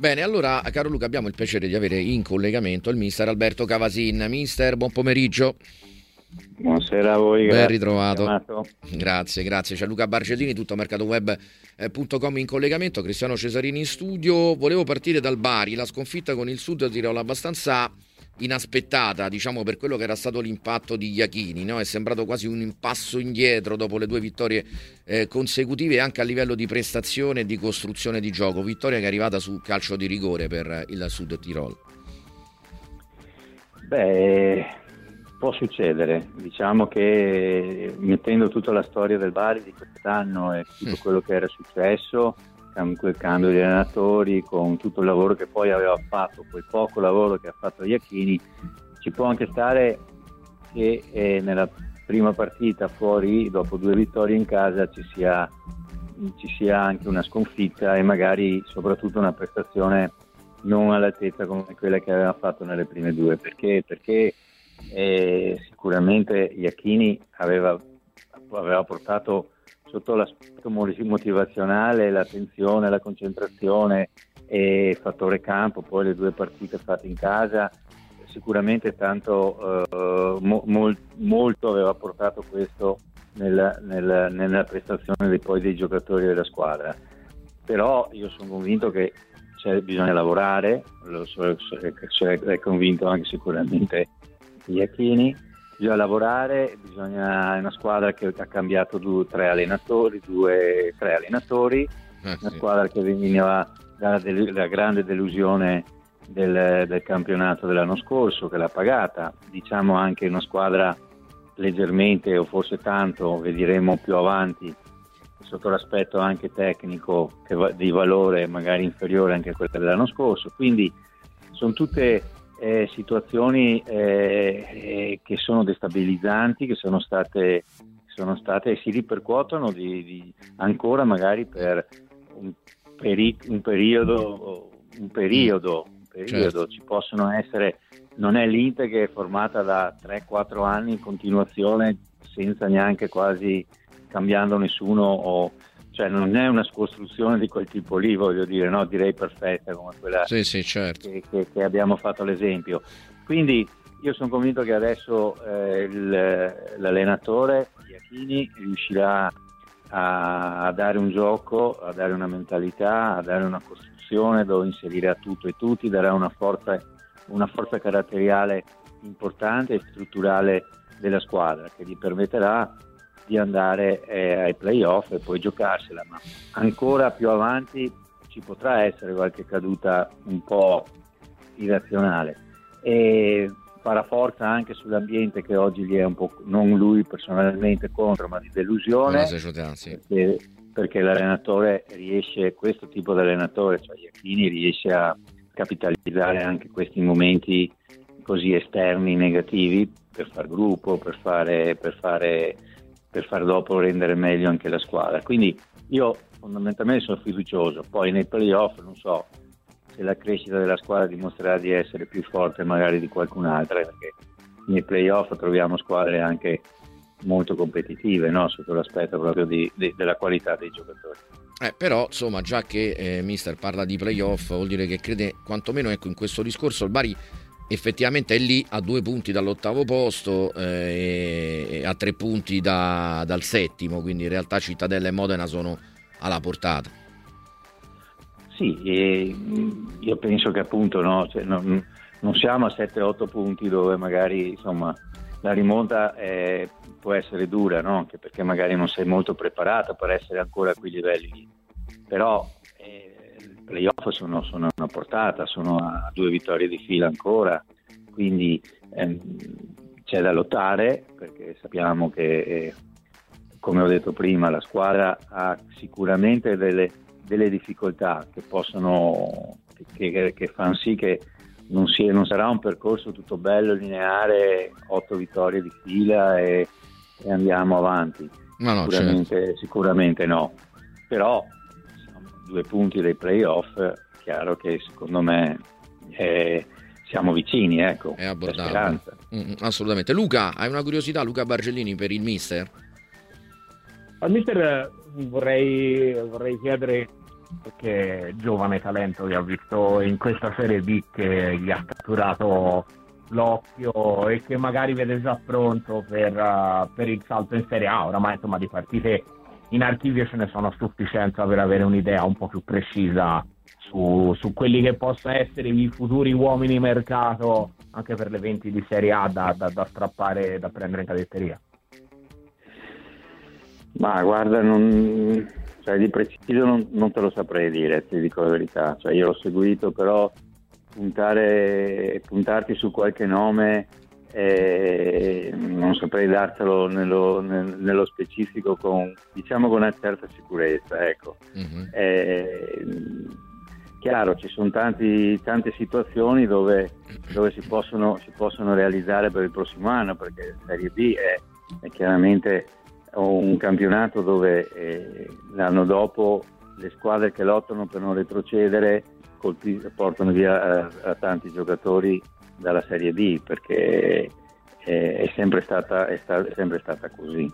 Bene, allora, caro Luca, abbiamo il piacere di avere in collegamento il mister Alberto Cavasin. Mister, buon pomeriggio. Buonasera a voi. Ben ritrovato. Chiamato. Grazie, grazie. C'è Luca Bargellini, tutto mercatoweb.com in collegamento, Cristiano Cesarini in studio. Volevo partire dal Bari, la sconfitta con il Sud Tirolo abbastanza inaspettata, diciamo, per quello che era stato l'impatto di Iachini. No? È sembrato quasi un impasso indietro dopo le due vittorie eh, consecutive anche a livello di prestazione e di costruzione di gioco. Vittoria che è arrivata su calcio di rigore per il Sud Tirol. Beh, può succedere. Diciamo che mettendo tutta la storia del Bari di quest'anno e tutto mm. quello che era successo con quel cambio di allenatori, con tutto il lavoro che poi aveva fatto, quel poco lavoro che ha fatto Iachini, ci può anche stare che eh, nella prima partita fuori, dopo due vittorie in casa, ci sia, ci sia anche una sconfitta e magari soprattutto una prestazione non all'altezza come quella che aveva fatto nelle prime due. Perché? Perché eh, sicuramente Iachini aveva, aveva portato sotto l'aspetto motivazionale, l'attenzione, la concentrazione e fattore campo, poi le due partite fatte in casa, sicuramente tanto, eh, mo, mol, molto aveva portato questo nella, nella, nella prestazione dei, poi dei giocatori della squadra. Però io sono convinto che bisogna lavorare, lo so, è convinto anche sicuramente Iachini, bisogna lavorare, bisogna, è una squadra che ha cambiato due, tre allenatori, due, tre allenatori, eh, una sì. squadra che veniva dalla, dalla grande delusione del, del, campionato dell'anno scorso, che l'ha pagata, diciamo anche una squadra leggermente o forse tanto, vedremo più avanti, sotto l'aspetto anche tecnico che, di valore magari inferiore anche a quella dell'anno scorso, quindi sono tutte eh, situazioni eh, eh, che sono destabilizzanti, che sono state, sono state e si ripercuotono di, di ancora magari per un, peri- un periodo, un periodo, un periodo. Certo. ci possono essere, non è l'Inter che è formata da 3-4 anni in continuazione senza neanche quasi cambiando nessuno o cioè non è una costruzione di quel tipo lì, voglio dire, no? direi perfetta come quella sì, sì, certo. che, che, che, abbiamo fatto l'esempio. Quindi io sono convinto che adesso eh, il, l'allenatore Iachini riuscirà a, a, dare un gioco, a dare una mentalità, a dare una costruzione dove inserire a tutto e tutti, darà una forza, una forza caratteriale importante e strutturale della squadra che gli permetterà di andare eh, ai playoff e poi giocarsela, ma ancora più avanti ci potrà essere qualche caduta un po' irrazionale. E farà forza anche sull'ambiente che oggi gli è un po', non lui personalmente contro, ma di delusione, perché, perché l'allenatore riesce, questo tipo di allenatore, cioè Iachini, riesce a capitalizzare anche questi momenti così esterni negativi per far gruppo, per fare, per fare per far dopo rendere meglio anche la squadra. Quindi io fondamentalmente sono fiducioso, poi nei playoff non so se la crescita della squadra dimostrerà di essere più forte magari di qualcun'altra, perché nei playoff troviamo squadre anche molto competitive no? sotto l'aspetto proprio di, di, della qualità dei giocatori. Eh, però insomma già che eh, Mister parla di playoff vuol dire che crede quantomeno ecco, in questo discorso il Bari effettivamente è lì a due punti dall'ottavo posto eh, e a tre punti da, dal settimo, quindi in realtà Cittadella e Modena sono alla portata. Sì, io penso che appunto no, cioè, non, non, siamo a 7-8 punti dove magari insomma, la rimonta è, può essere dura, no? anche perché magari non sei molto preparato per essere ancora a quei livelli lì. Però playoff sono, sono una portata, sono a due vittorie di fila ancora, quindi ehm, c'è da lottare perché sappiamo che, eh, come ho detto prima, la squadra ha sicuramente delle, delle difficoltà che possono, che, che, che fanno sì che non, sia, non, sarà un percorso tutto bello, lineare, otto vittorie di fila e, e andiamo avanti. No, no, sicuramente, certo. sicuramente no. Però due punti dei playoff, chiaro che secondo me è, siamo vicini, ecco, è abbordabile. Mm, mm, assolutamente. Luca, hai una curiosità, Luca Bargellini, per il mister? Al mister vorrei, vorrei chiedere che giovane talento che ha visto in questa Serie B che gli ha catturato l'occhio e che magari vede già pronto per, uh, per il salto in Serie A. Oramai insomma di partite in archivio ce ne sono a sufficienza per avere un'idea un po' più precisa su, su quelli che possano essere i futuri uomini mercato anche per le 20 di Serie A da, da, da strappare da prendere in cadetteria. Ma guarda, non, cioè, di preciso non, non, te lo saprei dire, ti dico la verità. Cioè, io l'ho seguito, però puntare, puntarti su qualche nome eh, non saprei dartelo nello, nello, specifico con, diciamo con una certa sicurezza. Ecco. Mm-hmm. Eh, chiaro, ci sono tanti, tante situazioni dove, dove si, possono, si, possono, realizzare per il prossimo anno, perché Serie B è, è chiaramente un campionato dove eh, l'anno dopo le squadre che lottano per non retrocedere colpi- portano via eh, tanti giocatori dalla Serie B perché eh, è, sempre stata, è, sta- è sempre stata così.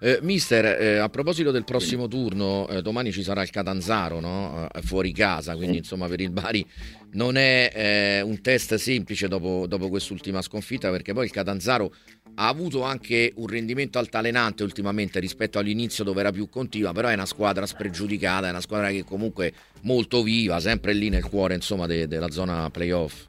Eh, mister, eh, a proposito del prossimo turno, eh, domani ci sarà il Catanzaro no? Eh, fuori casa, quindi insomma per il Bari non è eh, un test semplice dopo, dopo, quest'ultima sconfitta perché poi il Catanzaro ha avuto anche un rendimento altalenante ultimamente rispetto all'inizio dove era più continua, però è una squadra spregiudicata, è una squadra che comunque molto viva, sempre lì nel cuore insomma de- della zona playoff.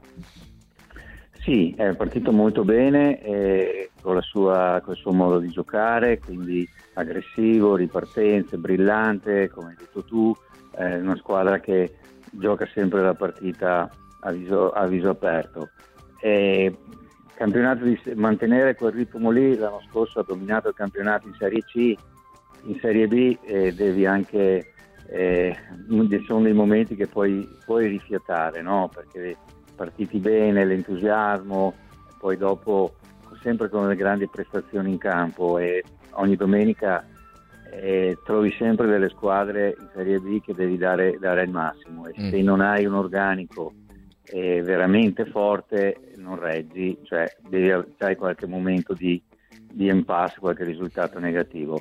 Sì, è partito molto bene eh, con, sua, con, il suo modo di giocare, quindi aggressivo, ripartenze, brillante, come hai detto tu, è una squadra che gioca sempre la partita a viso, a viso aperto. E campionato di mantenere quel ritmo lì, l'anno scorso ha dominato il campionato in Serie C, in Serie B eh, devi anche, eh, sono dei momenti che puoi, puoi rifiatare, no? perché partiti bene, l'entusiasmo, poi dopo sempre con le grandi prestazioni in campo e ogni domenica eh, trovi sempre delle squadre in Serie B che devi dare, dare il massimo e mm. se non hai un organico eh, veramente forte non reggi, cioè devi, hai qualche momento di, di impasse, qualche risultato negativo,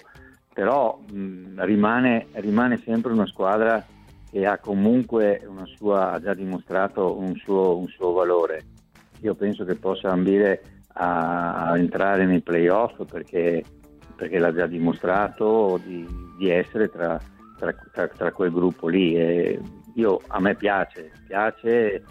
però mh, rimane, rimane sempre una squadra e ha comunque sua, ha già dimostrato un suo, un suo, valore. Io penso che possa ambire a, entrare nei playoff perché, perché, l'ha già dimostrato di, di essere tra, tra, tra, tra, quel gruppo lì. E io, a me piace, piace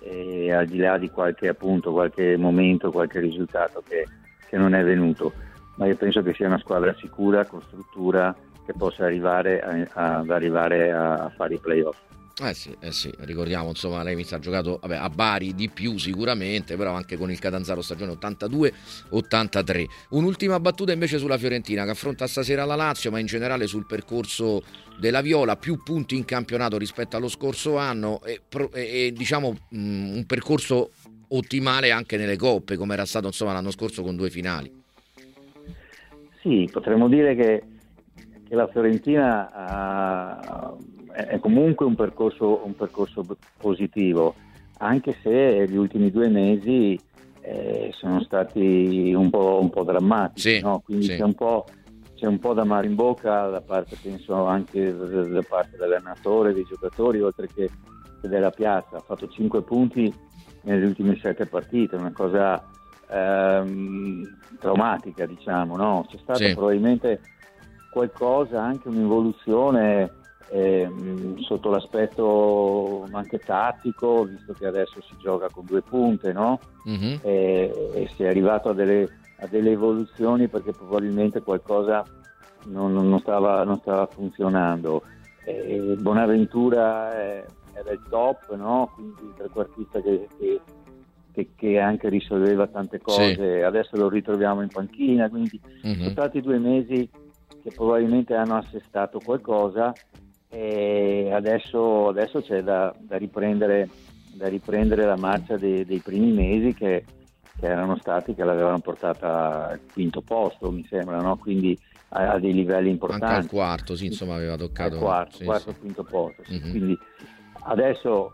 e al di là di qualche, appunto, qualche momento, qualche risultato che, che non è venuto, ma io penso che sia una squadra sicura, con struttura che possa arrivare a, ad arrivare a, a fare i playoff. Eh sì, eh sì, ricordiamo, insomma, lei sta giocato vabbè, a Bari di più sicuramente, però anche con il Catanzaro stagione 82-83. Un'ultima battuta invece sulla Fiorentina che affronta stasera la Lazio, ma in generale sul percorso della Viola, più punti in campionato rispetto allo scorso anno e, e, e diciamo mh, mm, un percorso ottimale anche nelle coppe, come era stato insomma l'anno scorso con due finali. Sì, potremmo dire che che la Fiorentina ha, è comunque un percorso, un percorso, positivo, anche se gli ultimi due mesi eh, sono stati un po', un po drammatici, sì, no? quindi sì. c'è, un c'è, un po', da mare in bocca da parte, penso anche da parte dell'allenatore, dei giocatori, oltre che della piazza. Ha fatto 5 punti nelle ultime 7 partite, una cosa ehm, traumatica, diciamo. No? C'è stata sì. probabilmente qualcosa, anche un'evoluzione eh, sotto l'aspetto anche tattico, visto che adesso si gioca con due punte, no? Mm-hmm. E, e, si è arrivato a delle, a delle, evoluzioni perché probabilmente qualcosa non, non, stava, non stava, funzionando. E Bonaventura è, era il top, no? quindi il trequartista che, che, che, che, anche risolveva tante cose, sì. adesso lo ritroviamo in panchina, quindi mm-hmm. sono stati due mesi che probabilmente hanno assestato qualcosa e adesso, adesso c'è da, da, riprendere, da, riprendere, la marcia dei, dei primi mesi che, che, erano stati, che l'avevano portata al quinto posto, mi sembra, no? quindi a, a, dei livelli importanti. Anche al quarto, sì, insomma aveva toccato. Al quarto, sì, quarto sì. quinto posto, sì. mm-hmm. quindi adesso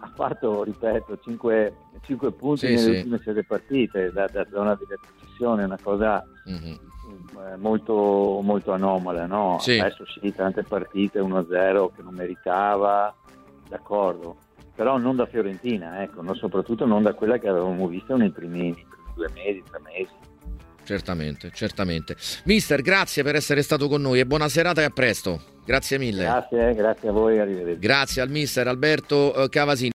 ha fatto, ripeto, 5, 5 punti sì, nelle ultime 7 partite da, da zona di pressione è una cosa mm-hmm. molto, molto anomala, no? Sì. Adesso sì, tante partite 1-0 che non meritava, d'accordo, però non da Fiorentina, ecco, no? soprattutto non da quella che avevamo visto nei primi, nei primi due mesi, tre mesi. Certamente, certamente. Mister, grazie per essere stato con noi e buona serata e a presto. Grazie mille. Grazie, grazie a voi, arrivederci. Grazie al mister Alberto eh, Cavasini.